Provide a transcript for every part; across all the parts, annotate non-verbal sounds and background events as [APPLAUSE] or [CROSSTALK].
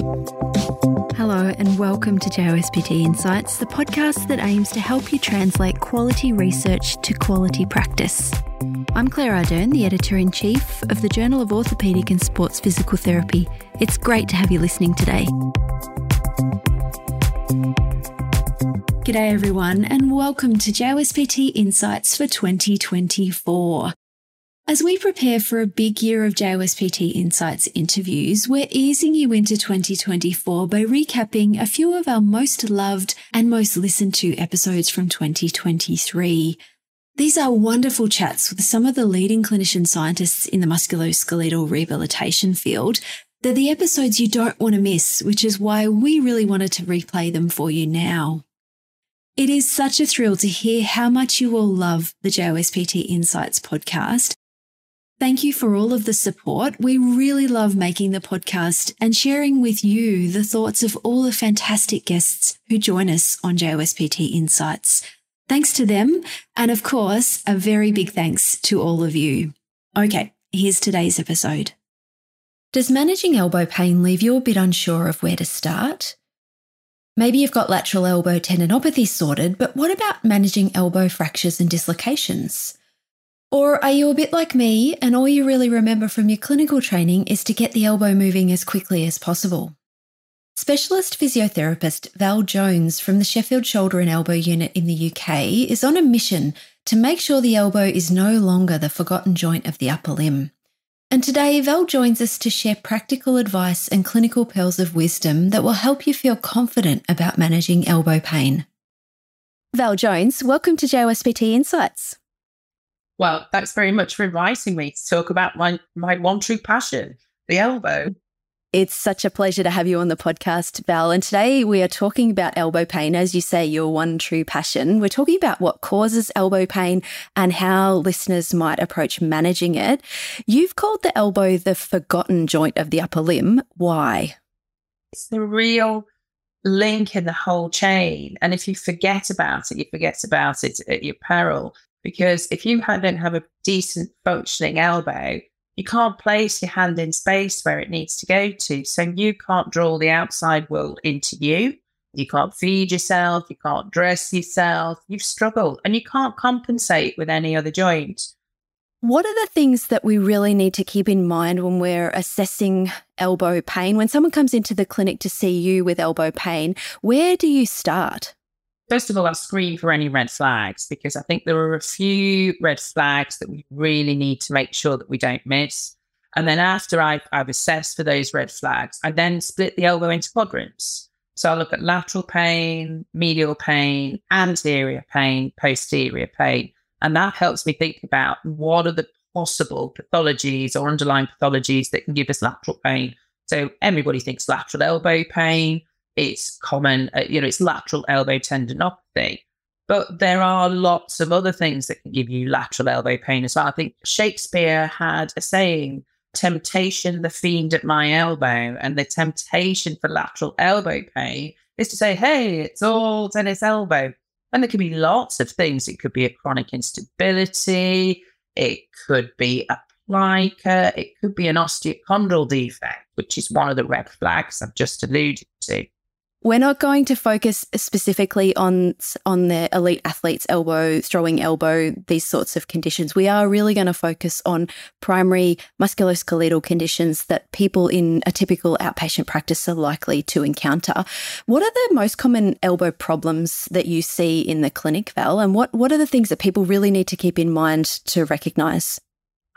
Hello, and welcome to JOSPT Insights, the podcast that aims to help you translate quality research to quality practice. I'm Claire Ardern, the editor in chief of the Journal of Orthopaedic and Sports Physical Therapy. It's great to have you listening today. G'day, everyone, and welcome to JOSPT Insights for 2024. As we prepare for a big year of JOSPT Insights interviews, we're easing you into 2024 by recapping a few of our most loved and most listened to episodes from 2023. These are wonderful chats with some of the leading clinician scientists in the musculoskeletal rehabilitation field. They're the episodes you don't want to miss, which is why we really wanted to replay them for you now. It is such a thrill to hear how much you all love the JOSPT Insights podcast Thank you for all of the support. We really love making the podcast and sharing with you the thoughts of all the fantastic guests who join us on JOSPT Insights. Thanks to them. And of course, a very big thanks to all of you. Okay, here's today's episode. Does managing elbow pain leave you a bit unsure of where to start? Maybe you've got lateral elbow tendinopathy sorted, but what about managing elbow fractures and dislocations? Or are you a bit like me and all you really remember from your clinical training is to get the elbow moving as quickly as possible? Specialist physiotherapist Val Jones from the Sheffield Shoulder and Elbow Unit in the UK is on a mission to make sure the elbow is no longer the forgotten joint of the upper limb. And today, Val joins us to share practical advice and clinical pearls of wisdom that will help you feel confident about managing elbow pain. Val Jones, welcome to JOSPT Insights. Well, thanks very much for inviting me to talk about my, my one true passion, the elbow. It's such a pleasure to have you on the podcast, Val. And today we are talking about elbow pain. As you say, your one true passion. We're talking about what causes elbow pain and how listeners might approach managing it. You've called the elbow the forgotten joint of the upper limb. Why? It's the real link in the whole chain. And if you forget about it, you forget about it at your peril. Because if you don't have a decent functioning elbow, you can't place your hand in space where it needs to go to. So you can't draw the outside world into you. You can't feed yourself. You can't dress yourself. You've struggled and you can't compensate with any other joint. What are the things that we really need to keep in mind when we're assessing elbow pain? When someone comes into the clinic to see you with elbow pain, where do you start? First of all, I'll screen for any red flags because I think there are a few red flags that we really need to make sure that we don't miss. And then after I've, I've assessed for those red flags, I then split the elbow into quadrants. So I look at lateral pain, medial pain, anterior pain, posterior pain. And that helps me think about what are the possible pathologies or underlying pathologies that can give us lateral pain. So everybody thinks lateral elbow pain, it's common, uh, you know, it's lateral elbow tendinopathy. But there are lots of other things that can give you lateral elbow pain as well. I think Shakespeare had a saying, temptation, the fiend at my elbow. And the temptation for lateral elbow pain is to say, hey, it's all tennis elbow. And there can be lots of things. It could be a chronic instability. It could be a plica. It could be an osteochondral defect, which is one of the red flags I've just alluded to. We're not going to focus specifically on on the elite athletes' elbow, throwing elbow, these sorts of conditions. We are really going to focus on primary musculoskeletal conditions that people in a typical outpatient practice are likely to encounter. What are the most common elbow problems that you see in the clinic, Val? And what, what are the things that people really need to keep in mind to recognise?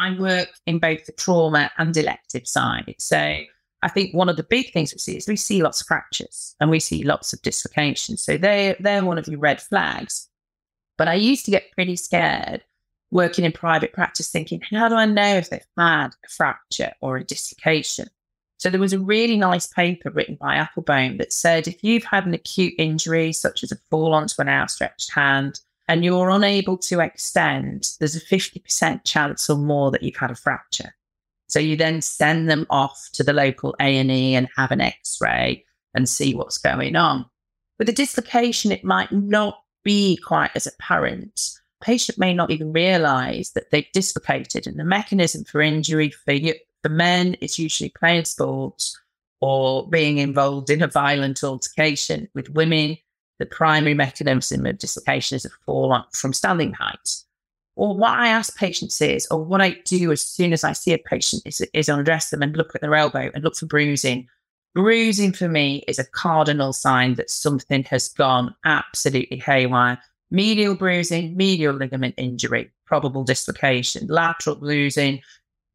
I work in both the trauma and elective side. So I think one of the big things we see is we see lots of fractures and we see lots of dislocations. So they're, they're one of your red flags. But I used to get pretty scared working in private practice thinking, how do I know if they've had a fracture or a dislocation? So there was a really nice paper written by Appelboam that said if you've had an acute injury, such as a fall onto an outstretched hand, and you're unable to extend, there's a 50% chance or more that you've had a fracture. So you then send them off to the local A&E and have an x-ray and see what's going on. With a dislocation, it might not be quite as apparent. Patient may not even realize that they've dislocated and the mechanism for injury for, for men is usually playing sports or being involved in a violent altercation with women. The primary mechanism of dislocation is a fall from standing height. Or what I ask patients is, or what I do as soon as I see a patient is, is undress them and look at their elbow and look for bruising. Bruising for me is a cardinal sign that something has gone absolutely haywire. Medial bruising, medial ligament injury, probable dislocation, lateral bruising,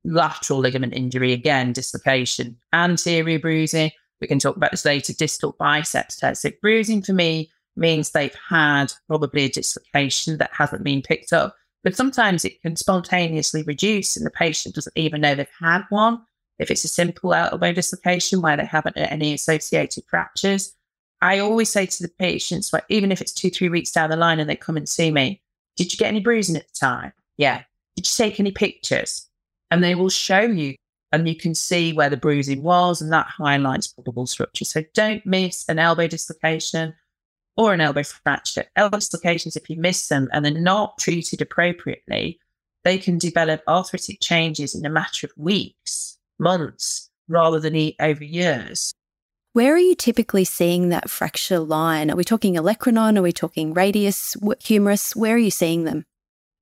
lateral ligament injury, again, dislocation, anterior bruising. We can talk about this later, distal biceps test. So bruising for me means they've had probably a dislocation that hasn't been picked up. But sometimes it can spontaneously reduce and the patient doesn't even know they've had one. If it's a simple elbow dislocation where they haven't any associated fractures, I always say to the patients, like, even if it's two, three weeks down the line and they come and see me, did you get any bruising at the time? Yeah. Did you take any pictures? And they will show you, and you can see where the bruising was, and that highlights probable structure. So don't miss an elbow dislocation or an elbow fracture. Elbow dislocations, if you miss them and they're not treated appropriately, they can develop arthritic changes in a matter of weeks, months, rather than over years. Where are you typically seeing that fracture line? Are we talking olecranon? Are we talking radius, humerus? Where are you seeing them?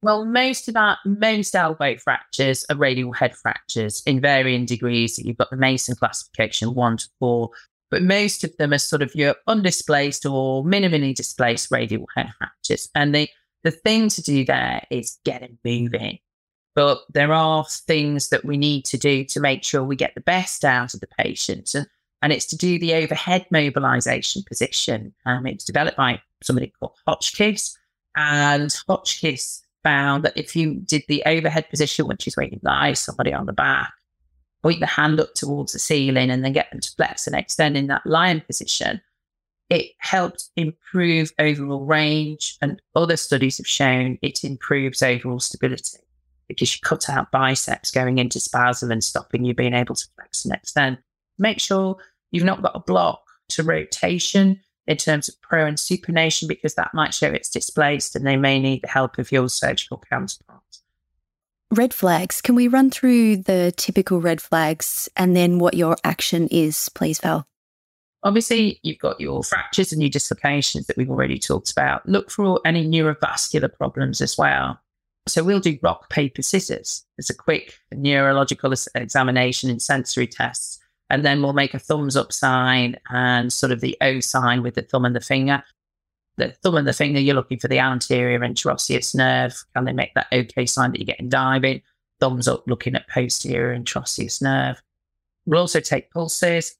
Well, most of our most elbow fractures are radial head fractures in varying degrees. You've got the Mason classification one to four, but most of them are sort of your undisplaced or minimally displaced radial head fractures. And the, the thing to do there is get it moving. But there are things that we need to do to make sure we get the best out of the patient. And, and it's to do the overhead mobilization position. Um, it's developed by somebody called Hotchkiss. And Hotchkiss found that if you did the overhead position, which is where you lie somebody on the back, point the hand up towards the ceiling and then get them to flex and extend in that lion position, it helped improve overall range. And other studies have shown it improves overall stability because you cut out biceps going into spasm and stopping you being able to flex and extend. Make sure you've not got a block to rotation in terms of pro and supination because that might show it's displaced and they may need the help of your surgical counterpart. Red flags. Can we run through the typical red flags and then what your action is, please, Val? Obviously, you've got your fractures and your dislocations that we've already talked about. Look for any neurovascular problems as well. So we'll do rock, paper, scissors. It's a quick neurological examination and sensory tests. And then we'll make a thumbs up sign and sort of the O sign with the thumb and the finger the thumb and the finger, you're looking for the anterior interosseous nerve. Can they make that okay sign that you're getting diving? Thumbs up, looking at posterior interosseous nerve. We'll also take pulses.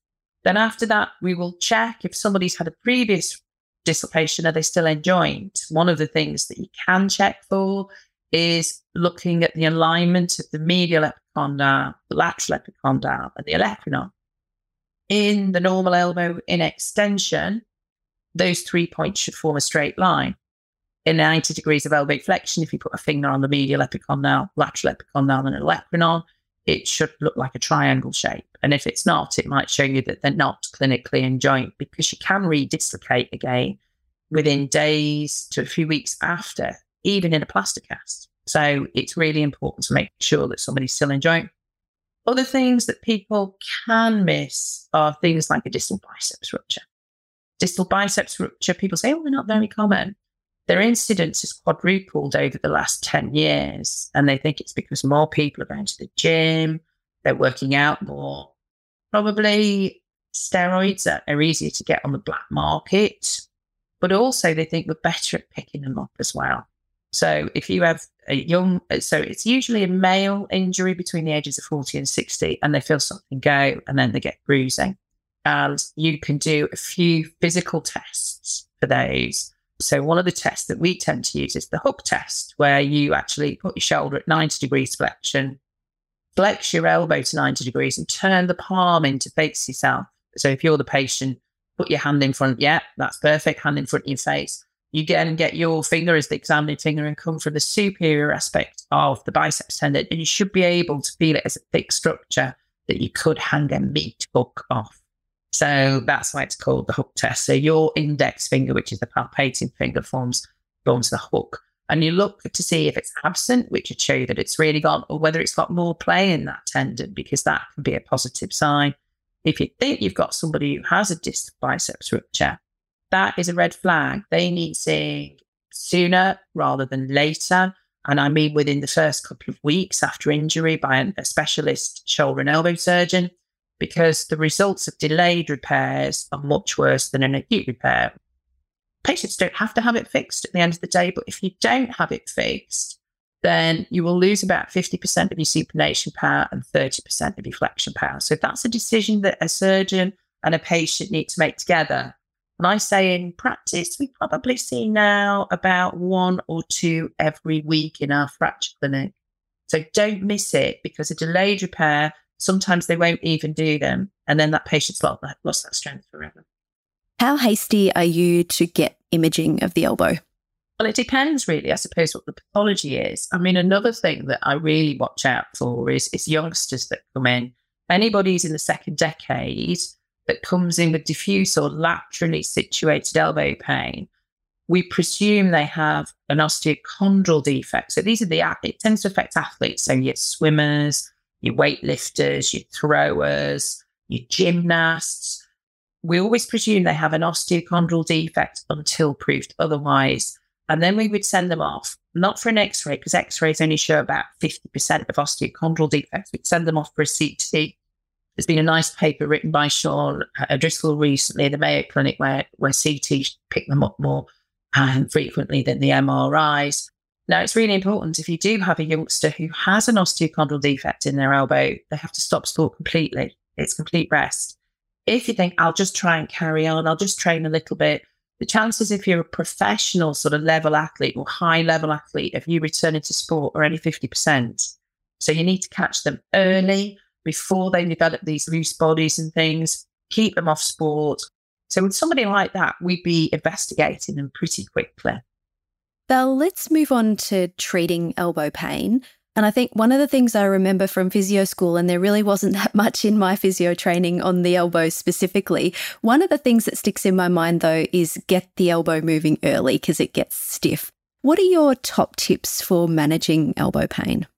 Then after that, we will check if somebody's had a previous dislocation, are they still enjoined? One of the things that you can check for is looking at the alignment of the medial epicondyle, the lateral epicondyle, and the olecranon. In the normal elbow in extension, those three points should form a straight line. In 90 degrees of elbow flexion, if you put a finger on the medial epicondyle, lateral epicondyle, and an olecranon, it should look like a triangle shape. And if it's not, it might show you that they're not clinically in joint because you can redislocate again within days to a few weeks after, even in a plaster cast. So it's really important to make sure that somebody's still in joint. Other things that people can miss are things like a distal biceps rupture distal biceps rupture, people say, oh, they're not very common. Their incidence has quadrupled over the last 10 years. And they think it's because more people are going to the gym, they're working out more. Probably steroids are, are easier to get on the black market, but also they think we're better at picking them up as well. So if you have a young, so it's usually a male injury between the ages of 40 and 60, and they feel something go and then they get bruising and you can do a few physical tests for those. So, one of the tests that we tend to use is the hook test, where you actually put your shoulder at 90 degrees flexion, flex your elbow to 90 degrees, and turn the palm in to face yourself. So, if you're the patient, put your hand in front. Yeah, that's perfect. Hand in front of your face. You and get your finger as the examining finger and come from the superior aspect of the biceps tendon, and you should be able to feel it as a thick structure that you could hang a meat hook off. So that's why it's called the hook test. So your index finger, which is the palpating finger, forms forms the hook. And you look to see if it's absent, which would show you that it's really gone, or whether it's got more play in that tendon, because that can be a positive sign. If you think you've got somebody who has a disc biceps rupture, that is a red flag. They need seeing sooner rather than later. And I mean within the first couple of weeks after injury by a specialist shoulder and elbow surgeon, because the results of delayed repairs are much worse than an acute repair. Patients don't have to have it fixed at the end of the day, but if you don't have it fixed, then you will lose about 50% of your supination power and 30% of your flexion power. So that's a decision that a surgeon and a patient need to make together. And I say in practice, we probably see now about one or two every week in our fracture clinic. So don't miss it because a delayed repair, sometimes they won't even do them. And then that patient's lost that, lost that strength forever. How hasty are you to get imaging of the elbow? Well, it depends really, I suppose, what the pathology is. I mean, another thing that I really watch out for is, is youngsters that come in. Anybody who's in the second decade that comes in with diffuse or laterally situated elbow pain, we presume they have an osteochondral defect. So these are the, it tends to affect athletes. So your swimmers, your weightlifters, your throwers, your gymnasts. We always presume they have an osteochondral defect until proved otherwise. And then we would send them off, not for an x ray, because x rays only show about 50% of osteochondral defects. We'd send them off for a CT. There's been a nice paper written by Shawn Driscoll recently in the Mayo Clinic where, where CT pick them up more um, frequently than the MRIs. Now, it's really important if you do have a youngster who has an osteochondral defect in their elbow, they have to stop sport completely. It's complete rest. If you think, I'll just try and carry on, I'll just train a little bit, the chances if you're a professional sort of level athlete or high level athlete of you returning to sport are only 50%. So you need to catch them early before they develop these loose bodies and things, keep them off sport. So with somebody like that, we'd be investigating them pretty quickly. Val, let's move on to treating elbow pain. And I think one of the things I remember from physio school, and there really wasn't [LAUGHS] that much in my physio training on the elbow specifically, one of the things that sticks in my mind though is get the elbow moving early because it gets stiff. What are your top tips for managing elbow pain?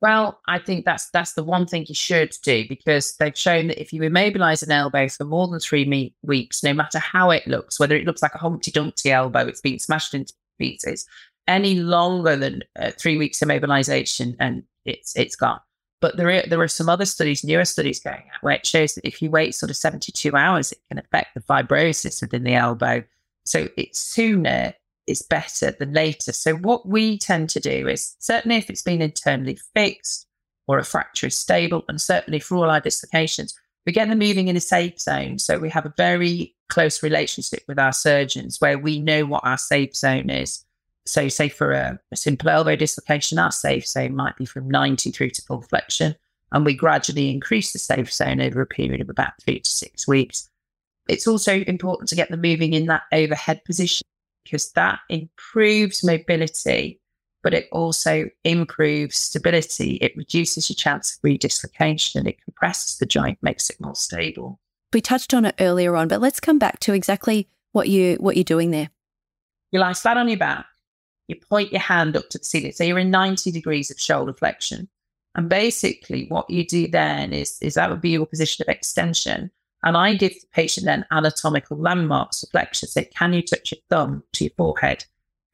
Well, I think that's that's the one thing you should do because they've shown that if you immobilize an elbow for more than three me- weeks, no matter how it looks, whether it looks like a Humpty Dumpty elbow, it's been smashed into pieces, any longer than uh, three weeks of mobilization and it's it's gone. But there are, there are some other studies, newer studies going out, where it shows that if you wait sort of 72 hours, it can affect the fibrosis within the elbow. So it's sooner is better than later. So what we tend to do is certainly if it's been internally fixed or a fracture is stable, and certainly for all our dislocations, we get them moving in a safe zone. So we have a very close relationship with our surgeons where we know what our safe zone is. So, say for a, a simple elbow dislocation, our safe zone might be from 90 through to full flexion. And we gradually increase the safe zone over a period of about three to six weeks. It's also important to get them moving in that overhead position because that improves mobility, but it also improves stability. It reduces your chance of redislocation. And it compresses the joint, makes it more stable. We touched on it earlier on, but let's come back to exactly what you what you're doing there. You lie flat on your back you point your hand up to the ceiling. So you're in 90 degrees of shoulder flexion. And basically, what you do then is, is that would be your position of extension. And I give the patient then anatomical landmarks of flexion. Say, can you touch your thumb to your forehead?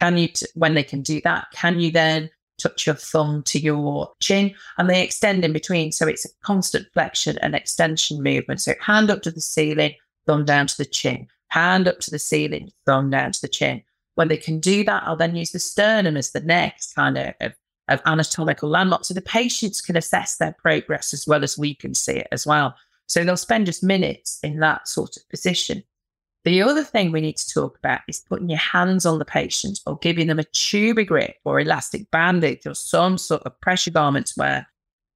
Can you, t- when they can do that, can you then touch your thumb to your chin? And they extend in between. So it's a constant flexion and extension movement. So hand up to the ceiling, thumb down to the chin, hand up to the ceiling, thumb down to the chin. When they can do that, I'll then use the sternum as the next kind of, of, of anatomical landmark. So the patients can assess their progress as well as we can see it as well. So they'll spend just minutes in that sort of position. The other thing we need to talk about is putting your hands on the patient or giving them a Tubigrip or elastic bandage or some sort of pressure garments where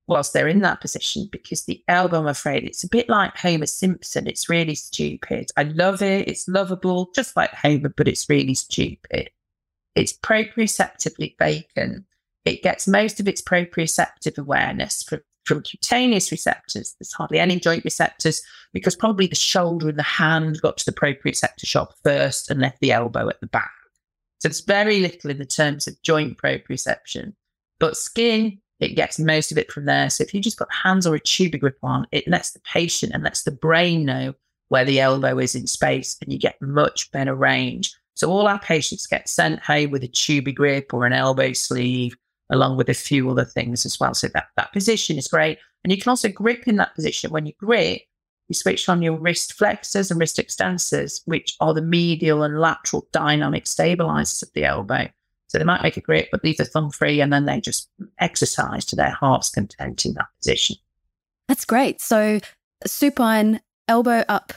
whilst they're in that position because the elbow, I'm afraid, it's a bit like Homer Simpson. It's really stupid. I love it. It's lovable, just like Homer, but it's really stupid. It's proprioceptively vacant. It gets most of its proprioceptive awareness from, from cutaneous receptors. There's hardly any joint receptors because probably the shoulder and the hand got to the proprioceptor shop first and left the elbow at the back. So there's very little in the terms of joint proprioception. But skin, it gets most of it from there. So if you just put hands or a Tubigrip on, it lets the patient and lets the brain know where the elbow is in space and you get much better range. So all our patients get sent home with a Tubigrip or an elbow sleeve, along with a few other things as well. So that, that position is great. And you can also grip in that position. When you grip, you switch on your wrist flexors and wrist extensors, which are the medial and lateral dynamic stabilizers of the elbow. So they might make a grip, but leave the thumb free and then they just exercise to their heart's content in that position. That's great. So supine, elbow up,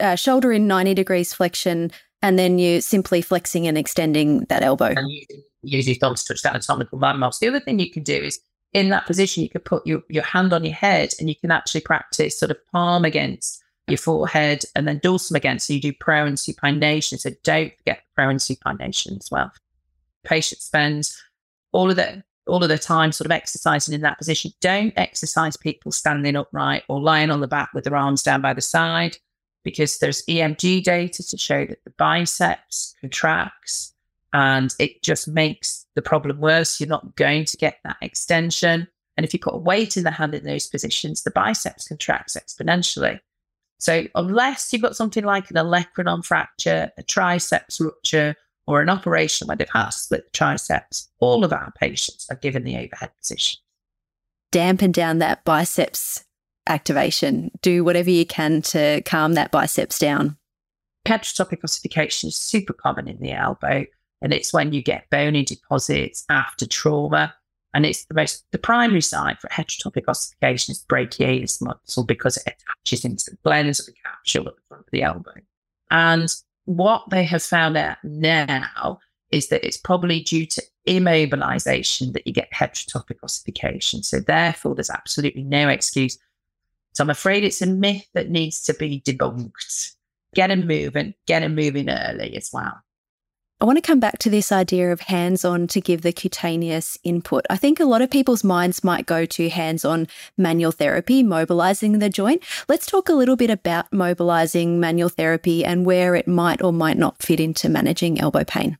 uh, shoulder in 90 degrees flexion, and then you're simply flexing and extending that elbow. And you can use your thumbs to touch that anatomical landmarks. The other thing you can do is in that position, you could put your, your hand on your head and you can actually practice sort of palm against your forehead and then dorsum against. So you do pro and supination. So don't forget pro and supination as well. Patient spends all of the all of the time sort of exercising in that position. Don't exercise people standing upright or lying on the back with their arms down by the side because there's EMG data to show that the biceps contracts and it just makes the problem worse. You're not going to get that extension. And if you put a weight in the hand in those positions, the biceps contracts exponentially. So unless you've got something like an olecranon fracture, a triceps rupture, or an operation where they've had to split the triceps, all of our patients are given the overhead position. Dampen down that biceps activation. Do whatever you can to calm that biceps down. Heterotopic ossification is super common in the elbow, and it's when you get bony deposits after trauma. And it's the most, the primary site for heterotopic ossification is brachialis muscle because it attaches into the blends of the capsule at the front of the elbow. And what they have found out now is that it's probably due to immobilization that you get heterotopic ossification. So therefore, there's absolutely no excuse so I'm afraid it's a myth that needs to be debunked. Get them moving, get them moving early as well. I want to come back to this idea of hands on to give the cutaneous input. I think a lot of people's minds might go to hands on manual therapy, mobilizing the joint. Let's talk a little bit about mobilizing manual therapy and where it might or might not fit into managing elbow pain.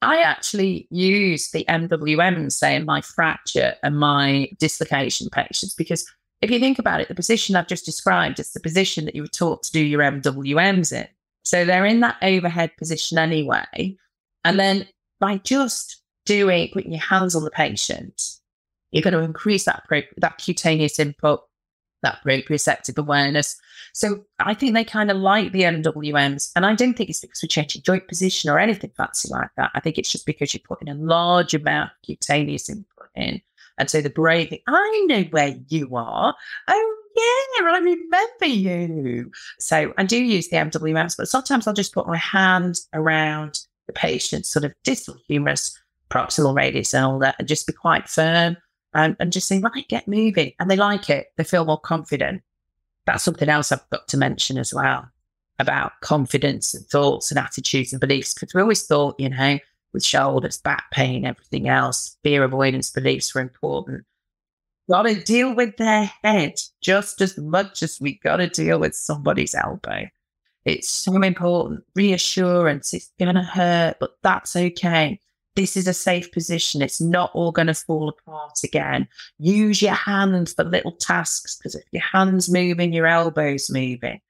I actually use the MWM, say, in my fracture and my dislocation patients because if you think about it, the position I've just described is the position that you were taught to do your MWMs in. So they're in that overhead position anyway. And then by just doing, putting your hands on the patient, you're going to increase that, pro- that cutaneous input, that proprioceptive awareness. So I think they kind of like the MWMs. And I don't think it's because we're changing joint position or anything fancy like that. I think it's just because you're putting a large amount of cutaneous input in and so the brain I know where you are. Oh, yeah, I remember you. So I do use the MWMs, but sometimes I'll just put my hand around the patient's sort of distal humerus, proximal radius, and all that, and just be quite firm and, and just say, right, get moving. And they like it. They feel more confident. That's something else I've got to mention as well about confidence and thoughts and attitudes and beliefs. Because we always thought, you know, with shoulders, back pain, everything else. Fear avoidance beliefs were important. Got to deal with their head just as much as we got to deal with somebody's elbow. It's so important. Reassurance, it's going to hurt, but that's okay. This is a safe position. It's not all going to fall apart again. Use your hands for little tasks because if your hands moving, your elbows moving.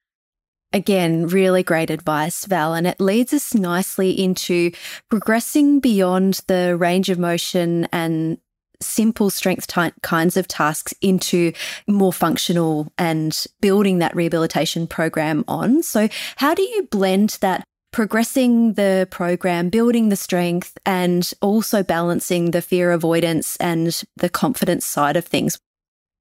Again, really great advice, Val. And it leads us nicely into progressing beyond the range of motion and simple strength t- kinds of tasks into more functional and building that rehabilitation program on. So, how do you blend that progressing the program, building the strength, and also balancing the fear avoidance and the confidence side of things?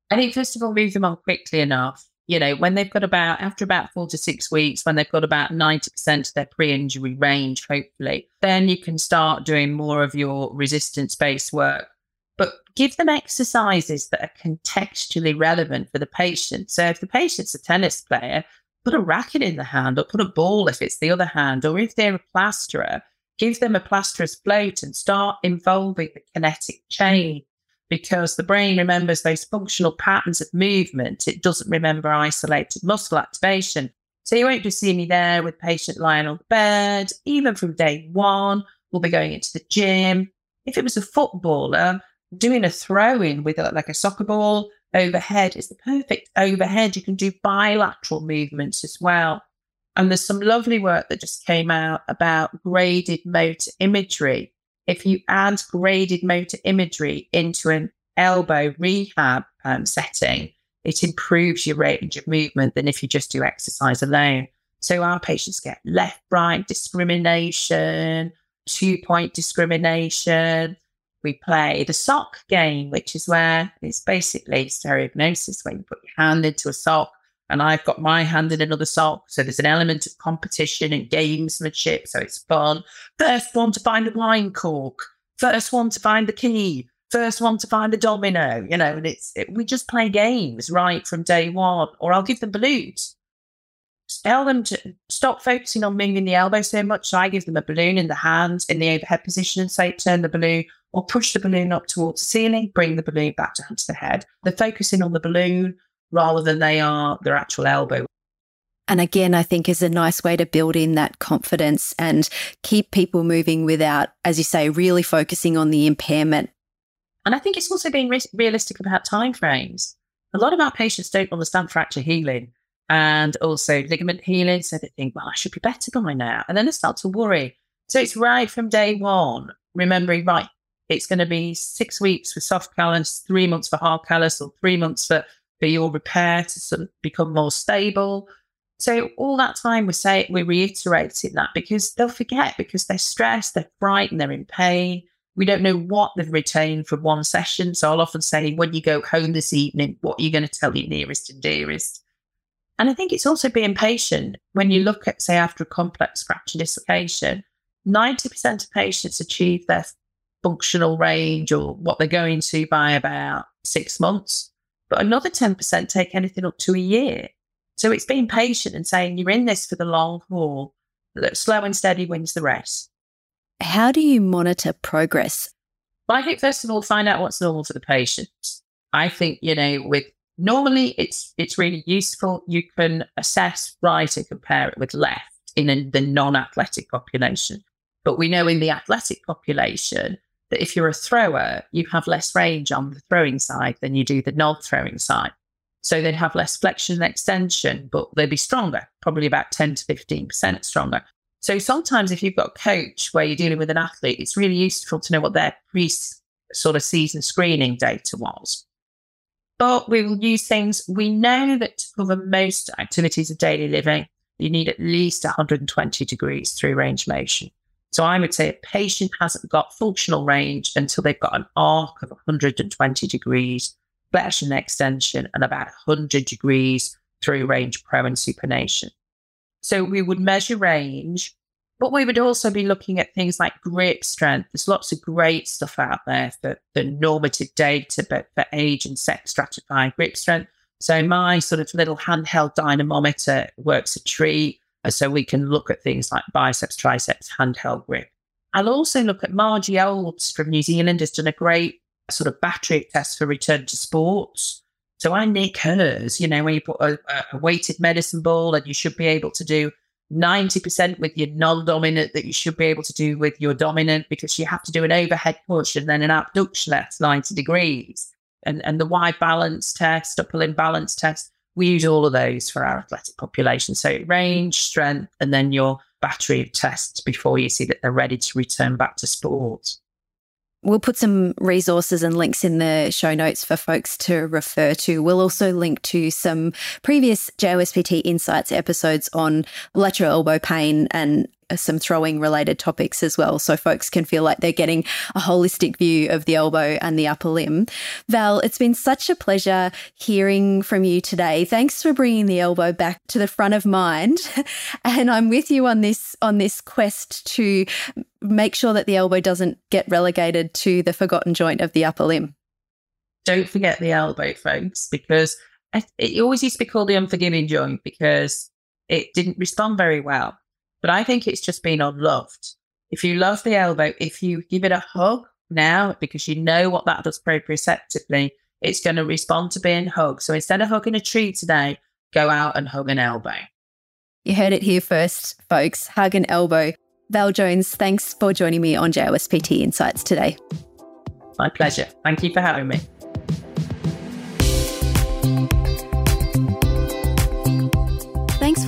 I think, first of all, move them on quickly enough you know, when they've got about, after about four to six weeks, when they've got about 90% of their pre injury range, hopefully, then you can start doing more of your resistance based work. But give them exercises that are contextually relevant for the patient. So if the patient's a tennis player, put a racket in the hand or put a ball if it's the other hand, or if they're a plasterer, give them a plasterer's float and start involving the kinetic chain because the brain remembers those functional patterns of movement. It doesn't remember isolated muscle activation. So you won't just see me there with patient lying on the bed. Even from day one, we'll be going into the gym. If it was a footballer, doing a throw in with a, like a soccer ball overhead is the perfect overhead. You can do bilateral movements as well. And there's some lovely work that just came out about graded motor imagery. If you add graded motor imagery into an elbow rehab um, setting, it improves your range of movement than if you just do exercise alone. So our patients get left right discrimination, two point discrimination. We play the sock game, which is where it's basically stereognosis, where you put your hand into a sock and I've got my hand in another sock. So there's an element of competition and gamesmanship. So it's fun. First one to find a wine cork, first one to find the key, first one to find the domino, you know, and it's, it, we just play games right from day one, or I'll give them balloons tell them to stop focusing on moving the elbow so much. So I give them a balloon in the hand in the overhead position and say, turn the balloon or push the balloon up towards the ceiling, bring the balloon back down to the head. They're focusing on the balloon rather than they are their actual elbow. And again, I think is a nice way to build in that confidence and keep people moving without, as you say, really focusing on the impairment. And I think it's also being re- realistic about timeframes. A lot of our patients don't understand fracture healing and also ligament healing. So they think, well, I should be better by now. And then they start to worry. So it's right from day one, remembering, right, it's going to be six weeks for soft callus, three months for hard callus, or three months for, for your repair to sort of become more stable. So all that time we say we're reiterating that because they'll forget because they're stressed, they're frightened, they're in pain. We don't know what they've retained from one session. So I'll often say, when you go home this evening, what are you going to tell your nearest and dearest? And I think it's also being patient. When you look at, say, after a complex fracture dislocation, 90% of patients achieve their functional range or what they're going to by about six months. But another 10% take anything up to a year. So it's being patient and saying you're in this for the long haul. That slow and steady wins the race. How do you monitor progress? Well, I think first of all, find out what's normal for the patient. I think, you know, with normally it's it's really useful. You can assess right and compare it with left in a, the non-athletic population. But we know in the athletic population that if you're a thrower, you have less range on the throwing side than you do the non-throwing side. So they'd have less flexion and extension, but they'd be stronger, probably about 10 to 15% stronger. So sometimes if you've got a coach where you're dealing with an athlete, it's really useful to know what their pre sort of season screening data was but we will use things. We know that to cover most activities of daily living, you need at least 120 degrees through range motion. So I would say a patient hasn't got functional range until they've got an arc of 120 degrees, flexion extension, and about 100 degrees through range pro and supination. So we would measure range but we would also be looking at things like grip strength. There's lots of great stuff out there for the normative data, but for age and sex stratified grip strength. So my sort of little handheld dynamometer works a treat. So we can look at things like biceps, triceps, handheld grip. I'll also look at Margie Olds from New Zealand has done a great sort of battery test for return to sports. So I nick hers, you know, when you put a, a weighted medicine ball and you should be able to do 90% with your non-dominant that you should be able to do with your dominant because you have to do an overhead push and then an abduction at 90 degrees. And, and the Y balance test, upper limb balance test, we use all of those for our athletic population. So range, strength, and then your battery of tests before you see that they're ready to return back to sport. We'll put some resources and links in the show notes for folks to refer to. We'll also link to some previous JOSPT Insights episodes on lateral elbow pain and Uh, some throwing related topics as well. So folks can feel like they're getting a holistic view of the elbow and the upper limb. Val, it's been such a pleasure hearing from you today. Thanks for bringing the elbow back to the front of mind. [LAUGHS] and I'm with you on this, on this quest to make sure that the elbow doesn't get relegated to the forgotten joint of the upper limb. Don't forget the elbow, folks, because it always used to be called the unforgiving joint because it didn't respond very well. But I think it's just been unloved. If you love the elbow, if you give it a hug now, because you know what that does proprioceptively, it's going to respond to being hugged. So instead of hugging a tree today, go out and hug an elbow. You heard it here first, folks. Hug an elbow. Val Jones, thanks for joining me on JOSPT Insights today. My pleasure. Thank you for having me.